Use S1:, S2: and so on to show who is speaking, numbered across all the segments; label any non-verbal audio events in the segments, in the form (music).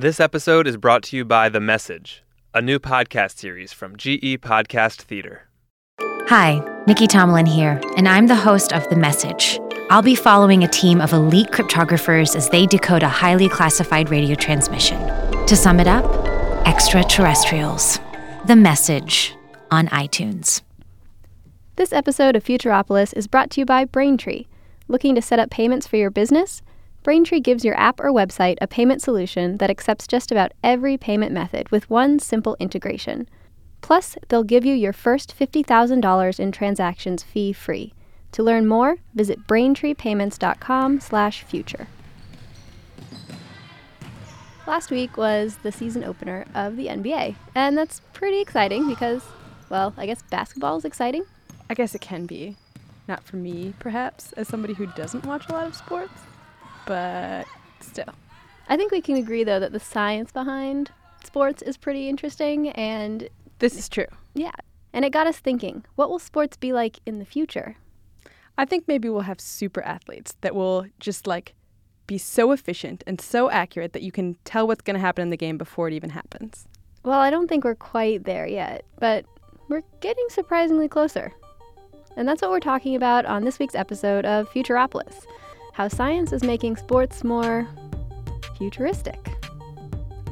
S1: This episode is brought to you by The Message, a new podcast series from GE Podcast Theater.
S2: Hi, Nicky Tomalin here, and I'm the host of The Message. I'll be following a team of elite cryptographers as they decode a highly classified radio transmission. To sum it up, extraterrestrials. The Message on iTunes.
S3: This episode of Futuropolis is brought to you by Braintree. Looking to set up payments for your business? Braintree gives your app or website a payment solution that accepts just about every payment method with one simple integration. Plus, they'll give you your first $50,000 in transactions fee-free. To learn more, visit braintreepayments.com/future. Last week was the season opener of the NBA, and that's pretty exciting because well, I guess basketball is exciting.
S4: I guess it can be. Not for me, perhaps, as somebody who doesn't watch a lot of sports but still.
S3: I think we can agree though that the science behind sports is pretty interesting and
S4: this is true.
S3: Yeah. And it got us thinking, what will sports be like in the future?
S4: I think maybe we'll have super athletes that will just like be so efficient and so accurate that you can tell what's going to happen in the game before it even happens.
S3: Well, I don't think we're quite there yet, but we're getting surprisingly closer. And that's what we're talking about on this week's episode of Futuropolis how science is making sports more futuristic.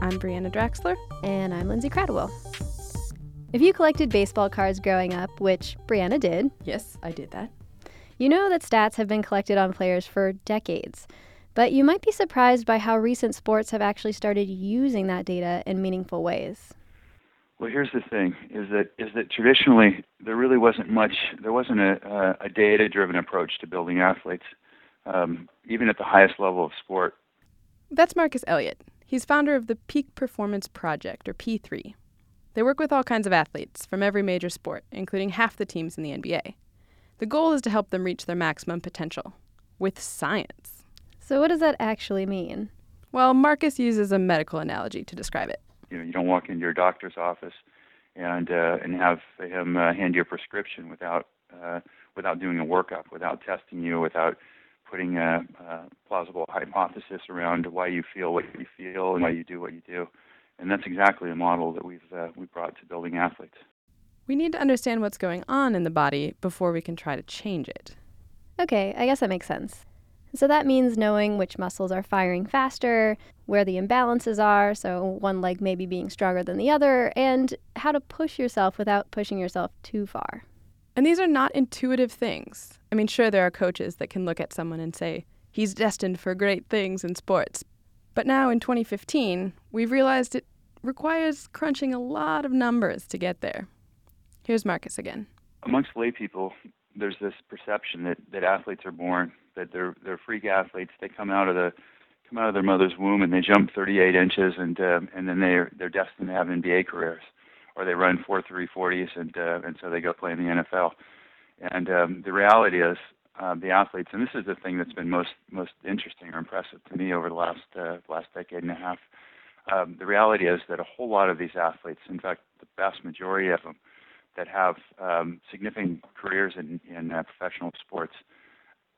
S4: I'm Breanna Draxler.
S3: And I'm Lindsay Kratochwill. If you collected baseball cards growing up, which Breanna did,
S4: yes, I did that,
S3: you know that stats have been collected on players for decades. But you might be surprised by how recent sports have actually started using that data in meaningful ways.
S5: Well, here's the thing: is that is that traditionally there really wasn't much, there wasn't a, a data-driven approach to building athletes um, even at the highest level of sport.
S4: That's Marcus Elliott. He's founder of the Peak Performance Project, or P3. They work with all kinds of athletes from every major sport, including half the teams in the NBA. The goal is to help them reach their maximum potential with science.
S3: So, what does that actually mean?
S4: Well, Marcus uses a medical analogy to describe it.
S5: You know, you don't walk into your doctor's office and uh, and have him uh, hand you a prescription without uh, without doing a workup, without testing you, without putting a, a plausible hypothesis around why you feel what you feel and why you do what you do. And that's exactly the model that we've uh, we brought to building athletes.
S4: We need to understand what's going on in the body before we can try to change it.
S3: Okay, I guess that makes sense. So that means knowing which muscles are firing faster, where the imbalances are, so one leg maybe being stronger than the other, and how to push yourself without pushing yourself too far.
S4: And these are not intuitive things. I mean, sure, there are coaches that can look at someone and say, he's destined for great things in sports. But now in 2015, we've realized it requires crunching a lot of numbers to get there. Here's Marcus again.
S5: Amongst lay people, there's this perception that, that athletes are born, that they're they're freak athletes. They come out of the come out of their mother's womb and they jump 38 inches, and uh, and then they're they're destined to have NBA careers or they run four three forties and uh, and so they go play in the NFL. And um, the reality is, uh, the athletes, and this is the thing that's been most most interesting or impressive to me over the last uh, last decade and a half. Um, the reality is that a whole lot of these athletes, in fact, the vast majority of them, that have um, significant careers in in uh, professional sports,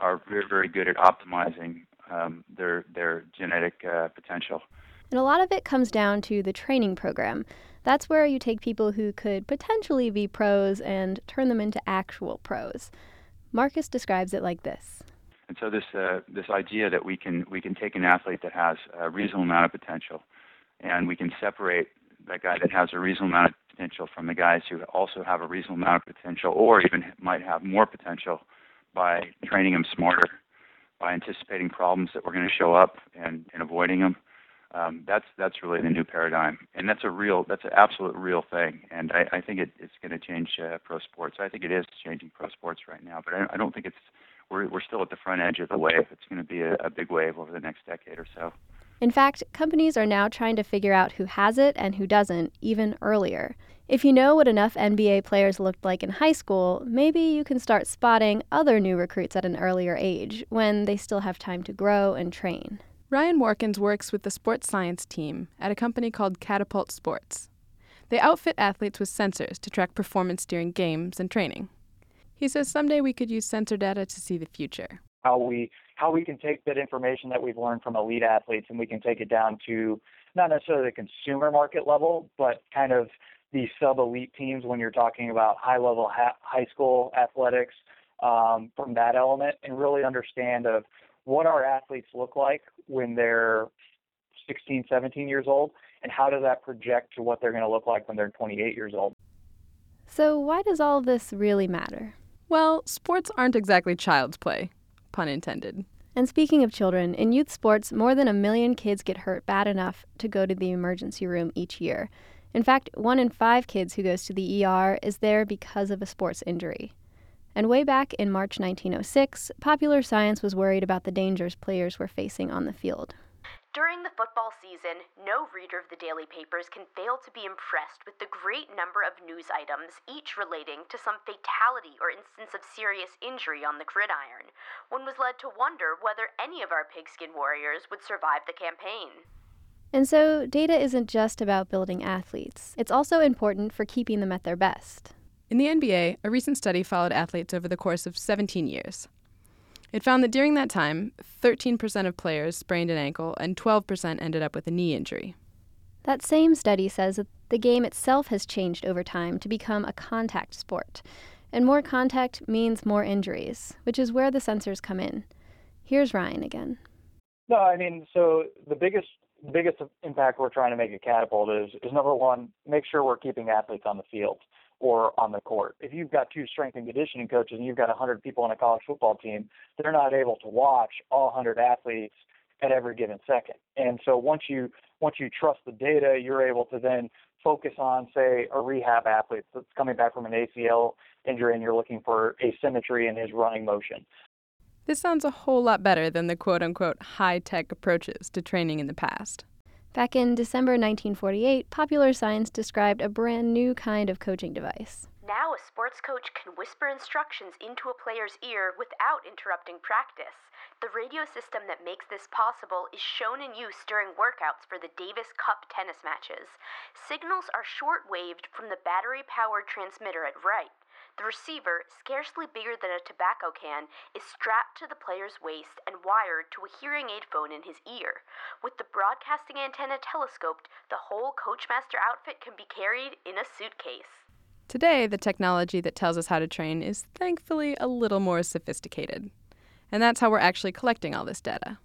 S5: are very very good at optimizing um, their their genetic uh, potential.
S3: And a lot of it comes down to the training program. That's where you take people who could potentially be pros and turn them into actual pros. Marcus describes it like this.
S5: And so this uh, this idea that we can we can take an athlete that has a reasonable amount of potential, and we can separate that guy that has a reasonable amount of potential from the guys who also have a reasonable amount of potential, or even might have more potential, by training them smarter, by anticipating problems that were going to show up and, and avoiding them, um, that's that's really the new paradigm, and that's a real that's an absolute real thing, and I, I think it, it's going to change uh, pro sports. I think it is changing pro sports right now, but I, I don't think it's we're we're still at the front edge of the wave. It's going to be a, a big wave over the next decade or so.
S3: In fact, companies are now trying to figure out who has it and who doesn't even earlier. If you know what enough NBA players looked like in high school, maybe you can start spotting other new recruits at an earlier age when they still have time to grow and train.
S4: Ryan Warkins works with the sports science team at a company called Catapult Sports. They outfit athletes with sensors to track performance during games and training. He says someday we could use sensor data to see the future.
S6: How we how we can take that information that we've learned from elite athletes and we can take it down to not necessarily the consumer market level, but kind of the sub elite teams when you're talking about high level ha- high school athletics um, from that element and really understand of what our athletes look like when they're 16, 17 years old, and how does that project to what they're going to look like when they're 28 years old.
S3: So, why does all this really matter?
S4: Well, sports aren't exactly child's play, pun intended.
S3: And speaking of children, in youth sports, more than a million kids get hurt bad enough to go to the emergency room each year. In fact, one in five kids who goes to the ER is there because of a sports injury. And way back in March 1906, Popular Science was worried about the dangers players were facing on the field.
S7: During the football season, no reader of the daily papers can fail to be impressed with the great number of news items, each relating to some fatality or instance of serious injury on the gridiron. One was led to wonder whether any of our pigskin warriors would survive the campaign.
S3: And so, data isn't just about building athletes, it's also important for keeping them at their best.
S4: In the NBA, a recent study followed athletes over the course of 17 years. It found that during that time, 13% of players sprained an ankle and 12% ended up with a knee injury.
S3: That same study says that the game itself has changed over time to become a contact sport. And more contact means more injuries, which is where the sensors come in. Here's Ryan again.
S6: No, I mean, so the biggest biggest impact we're trying to make at Catapult is is number one, make sure we're keeping athletes on the field or on the court. If you've got two strength and conditioning coaches and you've got 100 people on a college football team, they're not able to watch all 100 athletes at every given second. And so once you once you trust the data, you're able to then focus on, say, a rehab athlete that's coming back from an ACL injury and you're looking for asymmetry in his running motion.
S4: This sounds a whole lot better than the quote unquote high tech approaches to training in the past.
S3: Back in December 1948, Popular Science described a brand new kind of coaching device.
S7: Now, a sports coach can whisper instructions into a player's ear without interrupting practice. The radio system that makes this possible is shown in use during workouts for the Davis Cup tennis matches. Signals are short waved from the battery powered transmitter at right. The receiver, scarcely bigger than a tobacco can, is strapped to the player's waist and wired to a hearing aid phone in his ear. With the broadcasting antenna telescoped, the whole Coachmaster outfit can be carried in a suitcase.
S4: Today, the technology that tells us how to train is thankfully a little more sophisticated. And that's how we're actually collecting all this data.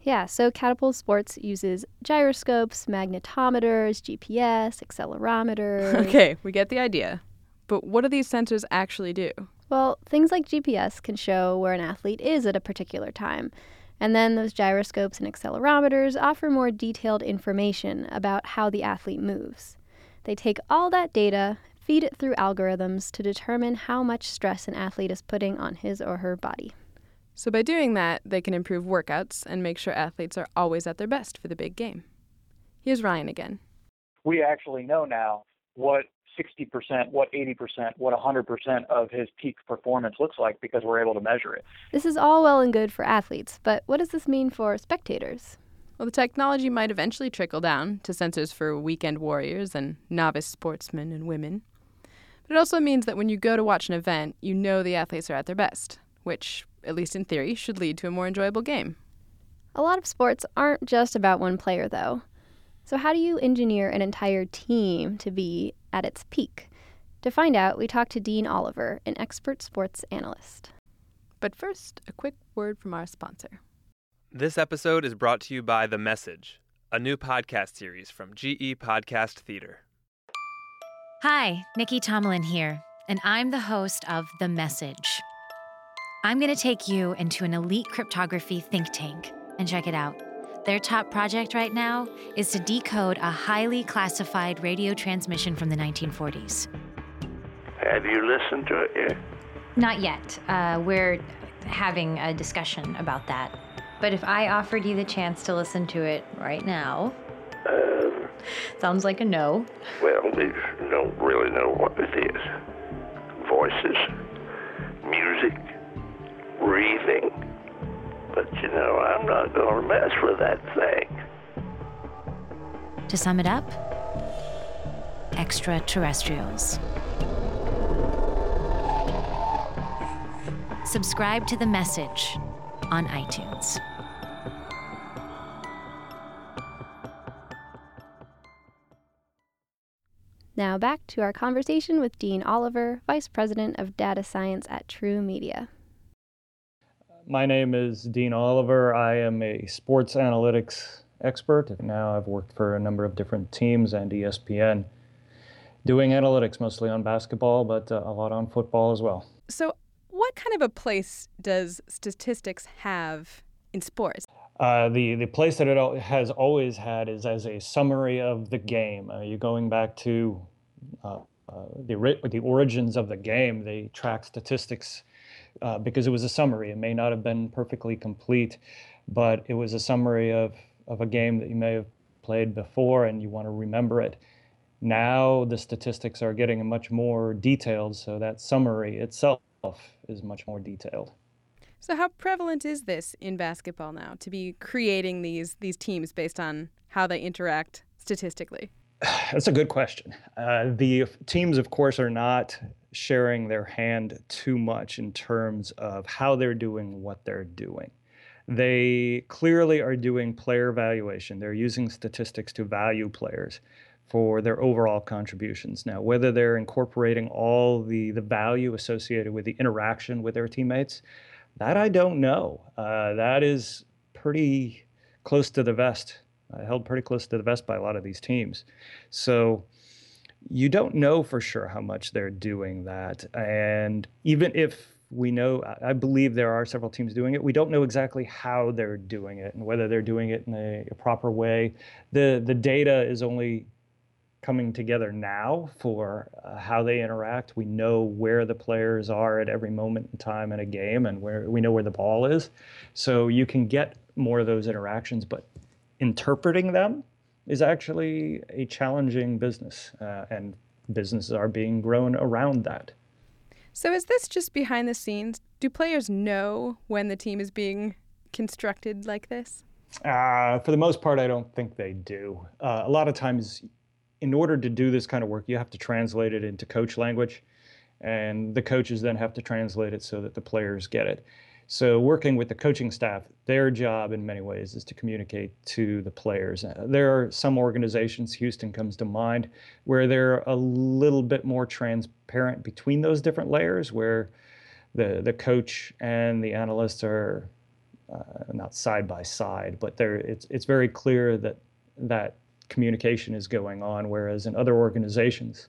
S3: Yeah, so Catapult Sports uses gyroscopes, magnetometers, GPS, accelerometers. (laughs)
S4: Okay, we get the idea. But what do these sensors actually do?
S3: Well, things like GPS can show where an athlete is at a particular time. And then those gyroscopes and accelerometers offer more detailed information about how the athlete moves. They take all that data, feed it through algorithms to determine how much stress an athlete is putting on his or her body.
S4: So, by doing that, they can improve workouts and make sure athletes are always at their best for the big game. Here's Ryan again.
S6: We actually know now what 60%, what 80%, what 100% of his peak performance looks like because we're able to measure it.
S3: This is all well and good for athletes, but what does this mean for spectators?
S4: Well, the technology might eventually trickle down to sensors for weekend warriors and novice sportsmen and women. But it also means that when you go to watch an event, you know the athletes are at their best, which, at least in theory, should lead to a more enjoyable game.
S3: A lot of sports aren't just about one player, though. So, how do you engineer an entire team to be at its peak? To find out, we talked to Dean Oliver, an expert sports analyst.
S4: But first, a quick word from our sponsor.
S1: This episode is brought to you by The Message, a new podcast series from GE Podcast Theater.
S2: Hi, Nicky Tomalin here, and I'm the host of The Message. I'm going to take you into an elite cryptography think tank and check it out. Their top project right now is to decode a highly classified radio transmission from the 1940s.
S8: Have you listened to it yet?
S9: Not yet. Uh, we're having a discussion about that. But if I offered you the chance to listen to it right now,
S8: Um,
S9: sounds like a no.
S8: well, you don't really know what it is. Voices, music, breathing. Not going to mess with that thing.
S2: To sum it up, extraterrestrials. Subscribe to The Message on iTunes.
S3: Now back to our conversation with Dean Oliver, Vice President of Data Science at TruMedia.
S10: My name is Dean Oliver. I am a sports analytics expert. Now I've worked for a number of different teams and ESPN doing analytics mostly on basketball, but uh, a lot on football as well.
S4: So, what kind of a place does statistics have in sports?
S10: Uh, the the place that it has always had is as a summary of the game. Uh, you're going back to uh, uh, the the origins of the game. They track statistics uh, because it was a summary. It may not have been perfectly complete, but it was a summary of of a game that you may have played before and you want to remember it. Now the statistics are getting much more detailed, so that summary itself is much more detailed.
S4: So how prevalent is this in basketball now to be creating these these teams based on how they interact statistically? (sighs)
S10: That's a good question. Uh, the teams, of course, are not sharing their hand too much in terms of how they're doing what they're doing. They clearly are doing player evaluation. They're using statistics to value players for their overall contributions. Now, whether they're incorporating all the, the value associated with the interaction with their teammates, that I don't know. Uh, that is pretty close to the vest, uh, held pretty close to the vest by a lot of these teams. So you don't know for sure how much they're doing that. And even if we know, I believe there are several teams doing it. We don't know exactly how they're doing it and whether they're doing it in a, a proper way. The the data is only coming together now for uh, how they interact. We know where the players are at every moment in time in a game and where we know where the ball is. So you can get more of those interactions, but interpreting them is actually a challenging business, uh, and businesses are being grown around that.
S4: So is this just behind the scenes? Do players know when the team is being constructed like this?
S10: Uh, for the most part, I don't think they do. Uh, a lot of times, in order to do this kind of work, you have to translate it into coach language, and the coaches then have to translate it so that the players get it. So, working with the coaching staff, their job in many ways is to communicate to the players. Uh, there are some organizations, Houston comes to mind, where they're a little bit more transparent between those different layers, where the, the coach and the analysts are uh, not side by side, but they it's, it's very clear that that communication is going on. Whereas in other organizations,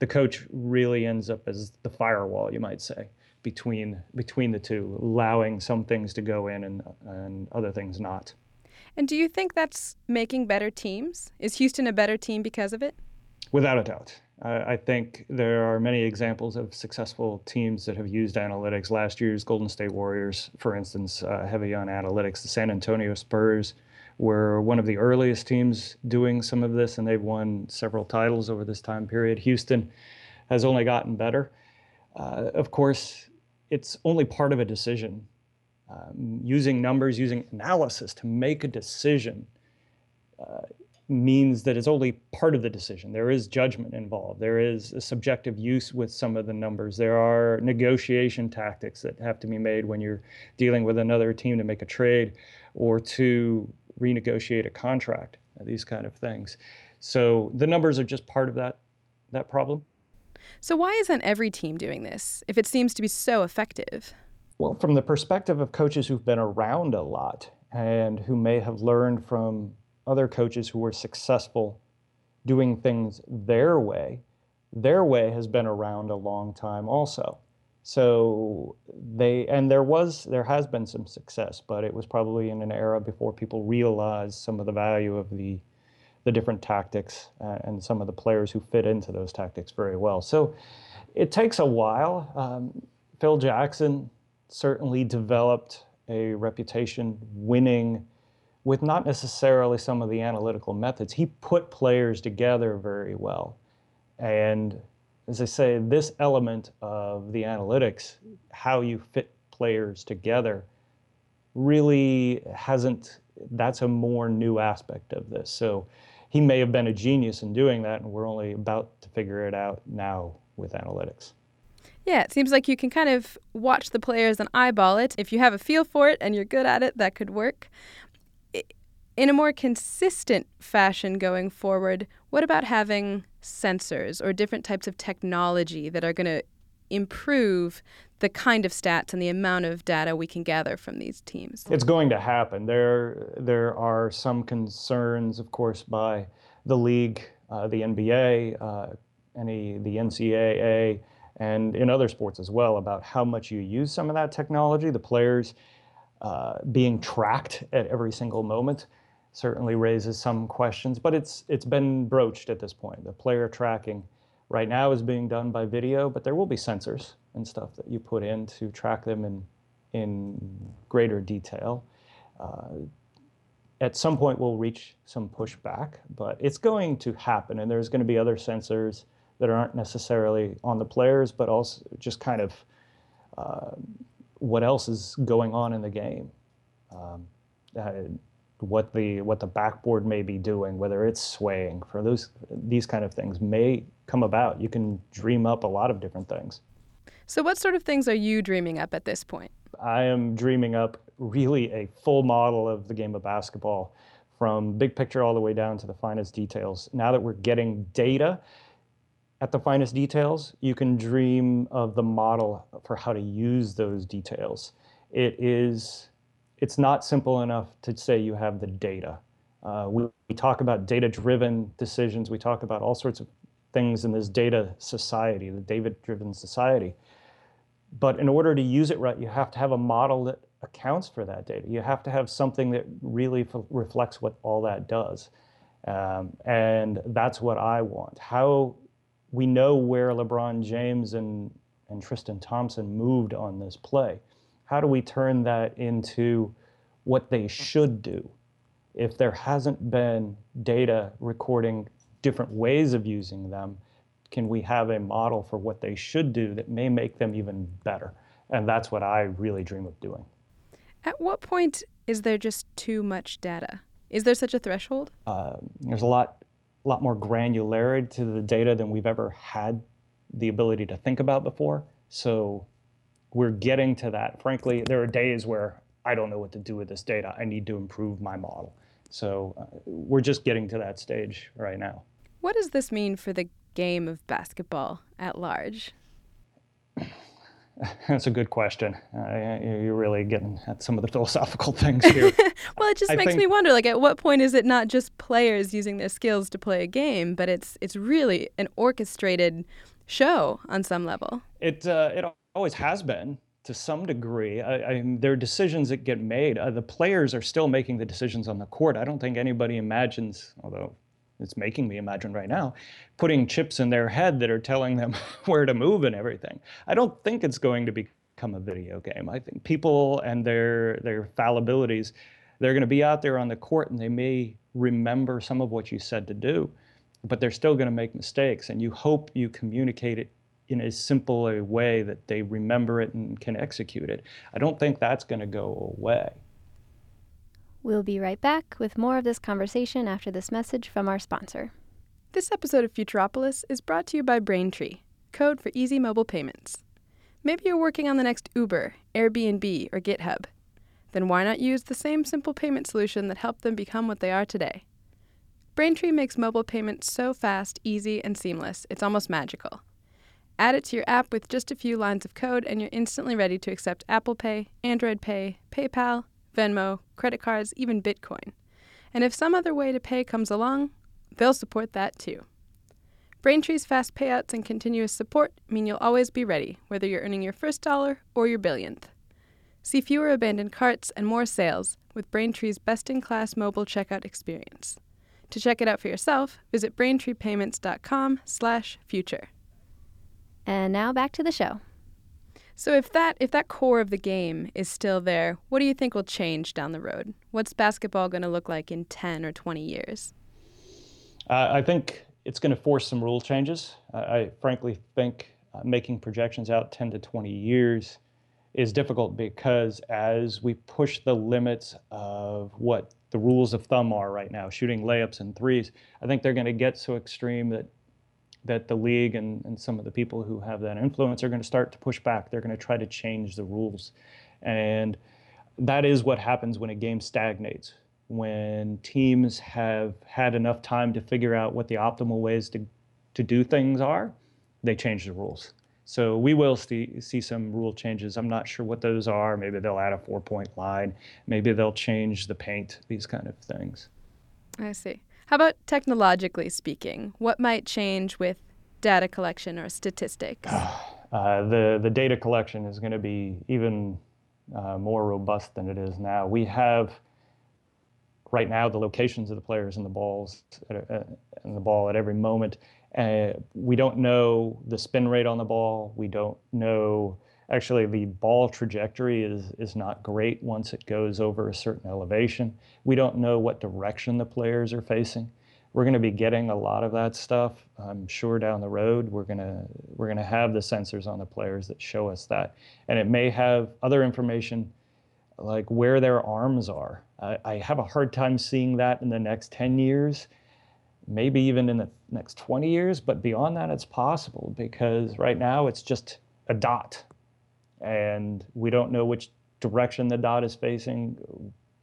S10: the coach really ends up as the firewall, you might say, between between the two, allowing some things to go in and and other things not.
S4: And do you think that's making better teams? Is Houston a better team because of it?
S10: Without a doubt. I think there are many examples of successful teams that have used analytics. Last year's Golden State Warriors, for instance, uh, heavy on analytics. The San Antonio Spurs were one of the earliest teams doing some of this, and they've won several titles over this time period. Houston has only gotten better. Uh, of course, it's only part of a decision. Um, using numbers, using analysis to make a decision uh, means that it's only part of the decision. There is judgment involved. There is a subjective use with some of the numbers. There are negotiation tactics that have to be made when you're dealing with another team to make a trade or to renegotiate a contract, these kind of things. So the numbers are just part of that that problem.
S4: So why isn't every team doing this if it seems to be so effective?
S10: Well, from the perspective of coaches who've been around a lot and who may have learned from other coaches who were successful doing things their way, their way has been around a long time also. So they and there was there has been some success, but it was probably in an era before people realized some of the value of the the different tactics uh, and some of the players who fit into those tactics very well. So it takes a while. Um, Phil Jackson certainly developed a reputation winning with not necessarily some of the analytical methods. He put players together very well. And as I say, this element of the analytics, how you fit players together, really hasn't, that's a more new aspect of this. So he may have been a genius in doing that, and we're only about to figure it out now with analytics.
S4: Yeah, it seems like you can kind of watch the players and eyeball it. If you have a feel for it and you're good at it, that could work. In a more consistent fashion going forward, what about having sensors or different types of technology that are going to improve the kind of stats and the amount of data we can gather from these teams?
S10: It's going to happen. There, there are some concerns, of course, by the league, uh, the NBA, uh, any the NCAA, and in other sports as well about how much you use some of that technology. The players uh, being tracked at every single moment certainly raises some questions, but it's it's been broached at this point. The player tracking right now is being done by video, but there will be sensors and stuff that you put in to track them in in greater detail. Uh, at some point, we'll reach some pushback, but it's going to happen, and there's going to be other sensors that aren't necessarily on the players, but also just kind of uh, what else is going on in the game. Um, uh, what the what the backboard may be doing, whether it's swaying, for those these kind of things may come about. You can dream up a lot of different things.
S4: So, what sort of things are you dreaming up at this point?
S10: I am dreaming up really a full model of the game of basketball, from big picture all the way down to the finest details. Now that we're getting data at the finest details, you can dream of the model for how to use those details. It is, it's not simple enough to say you have the data. Uh, we, we talk about data-driven decisions. We talk about all sorts of things in this data society, the data-driven society. But in order to use it right, you have to have a model that accounts for that data. You have to have something that really reflects what all that does. Um, and that's what I want. How we know where LeBron James and, and Tristan Thompson moved on this play. How do we turn that into what they should do? If there hasn't been data recording different ways of using them, can we have a model for what they should do that may make them even better? And that's what I really dream of doing.
S4: At what point is there just too much data? Is there such a threshold?
S10: Uh, there's a lot lot more granularity to the data than we've ever had the ability to think about before. So we're getting to that. Frankly, there are days where I don't know what to do with this data. I need to improve my model. So uh, we're just getting to that stage right now.
S4: What does this mean for the game of basketball at large? (sighs)
S10: That's a good question. Uh, you're really getting at some of the philosophical (laughs) things here. (laughs)
S4: well, it just I makes think, me wonder. Like, at what point is it not just players using their skills to play a game, but it's it's really an orchestrated show on some level?
S10: It uh, it always has been to some degree. I, I, there are decisions that get made. Uh, the players are still making the decisions on the court. I don't think anybody imagines, although it's making me imagine right now, putting chips in their head that are telling them (laughs) where to move and everything. I don't think it's going to become a video game. I think people and their their fallibilities, they're going to be out there on the court and they may remember some of what you said to do, but they're still going to make mistakes. And you hope you communicate it in as simple a way that they remember it and can execute it. I don't think that's going to go away.
S3: We'll be right back with more of this conversation after this message from our sponsor.
S4: This episode of Futuropolis is brought to you by Braintree, code for easy mobile payments. Maybe you're working on the next Uber, Airbnb, or GitHub. Then why not use the same simple payment solution that helped them become what they are today? Braintree makes mobile payments so fast, easy, and seamless, it's almost magical. Add it to your app with just a few lines of code, and you're instantly ready to accept Apple Pay, Android Pay, PayPal, Venmo, credit cards, even Bitcoin. And if some other way to pay comes along, they'll support that too. Braintree's fast payouts and continuous support mean you'll always be ready, whether you're earning your first dollar or your billionth. See fewer abandoned carts and more sales with Braintree's best in class mobile checkout experience. To check it out for yourself, visit braintreepayments.com/future.
S3: And now back to the show.
S4: So if that if that core of the game is still there, what do you think will change down the road? What's basketball going to look like in 10 or 20 years?
S10: Uh, I think it's going to force some rule changes. I, I frankly think uh, making projections out 10 to 20 years is difficult because as we push the limits of what the rules of thumb are right now, shooting layups and threes, I think they're going to get so extreme that that the league and, and some of the people who have that influence are going to start to push back. They're going to try to change the rules. And that is what happens when a game stagnates. When teams have had enough time to figure out what the optimal ways to to do things are, they change the rules. So we will see, see some rule changes. I'm not sure what those are. Maybe they'll add a four point line. Maybe they'll change the paint, these kind of things.
S4: I see. How about technologically speaking? What might change with data collection or statistics? (sighs)
S10: Uh, the, the data collection is going to be even uh, more robust than it is now. We have right now the locations of the players and the balls at, uh, and the ball at every moment. Uh, we don't know the spin rate on the ball. We don't know actually the ball trajectory is is not great once it goes over a certain elevation. We don't know what direction the players are facing. We're going to be getting a lot of that stuff. I'm sure down the road we're going to we're going to have the sensors on the players that show us that, and it may have other information like where their arms are. I, I have a hard time seeing that in the next 10 years maybe even in the next 20 years, but beyond that, it's possible because right now it's just a dot and we don't know which direction the dot is facing.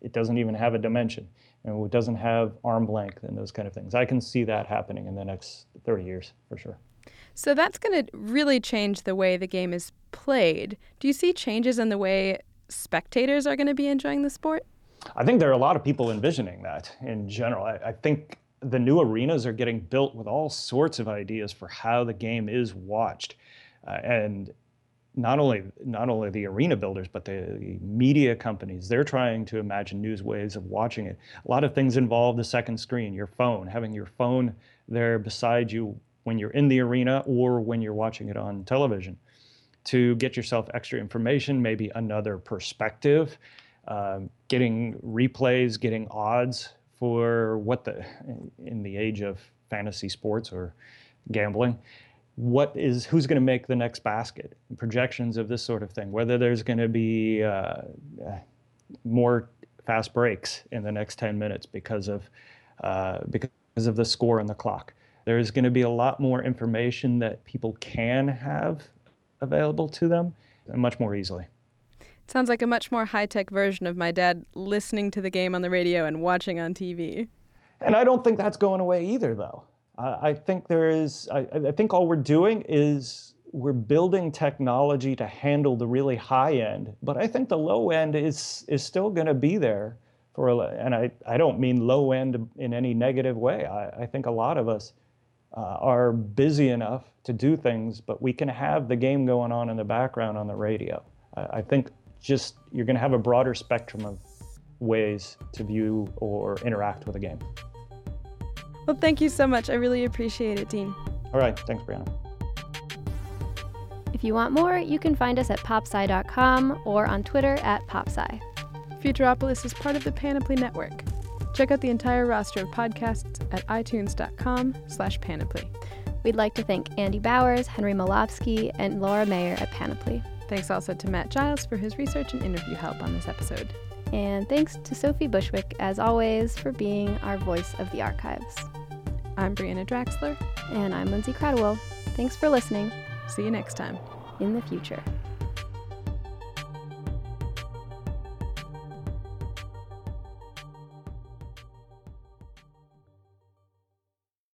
S10: It doesn't even have a dimension and it doesn't have arm length and those kind of things. I can see that happening in the next 30 years for sure.
S4: So that's going to really change the way the game is played. Do you see changes in the way spectators are going to be enjoying the sport?
S10: I think there are a lot of people envisioning that in general. I, I think the new arenas are getting built with all sorts of ideas for how the game is watched. Uh, and not only not only the arena builders, but the, the, media companies, they're trying to imagine new ways of watching it. A lot of things involve the second screen, your phone, having your phone there beside you when you're in the arena or when you're watching it on television to get yourself extra information, maybe another perspective, um, getting replays, getting odds for what the in the age of fantasy sports or gambling what is who's going to make the next basket projections of this sort of thing whether there's going to be uh, more fast breaks in the next 10 minutes because of uh, because of the score and the clock there's going to be a lot more information that people can have available to them much more easily it
S4: Sounds like a much more high tech version of my dad listening to the game on the radio and watching on TV.
S10: And I don't think that's going away either, though. I think there is, I, I think all we're doing is we're building technology to handle the really high end, but I think the low end is, is still going to be there. For and I, I don't mean low end in any negative way. I, I think a lot of us uh, are busy enough to do things, but we can have the game going on in the background on the radio. I, I think just you're going to have a broader spectrum of ways to view or interact with a game.
S4: Well, thank you so much. I really appreciate it, Dean.
S10: All right. Thanks, Breanna.
S3: If you want more, you can find us at popsci.com or on Twitter at popsci.
S4: Futuropolis is part of the Panoply Network. Check out the entire roster of podcasts at itunes.com slash panoply.
S3: We'd like to thank Andy Bowers, Henry Molofsky, and Laura Mayer at Panoply.
S4: Thanks also to Matt Giles for his research and interview help on this episode.
S3: And thanks to Sophie Bushwick, as always, for being our voice of the archives.
S4: I'm Breanna Draxler.
S3: And I'm Lindsay Kratochwill. Thanks for listening.
S4: See you next time.
S3: In the future.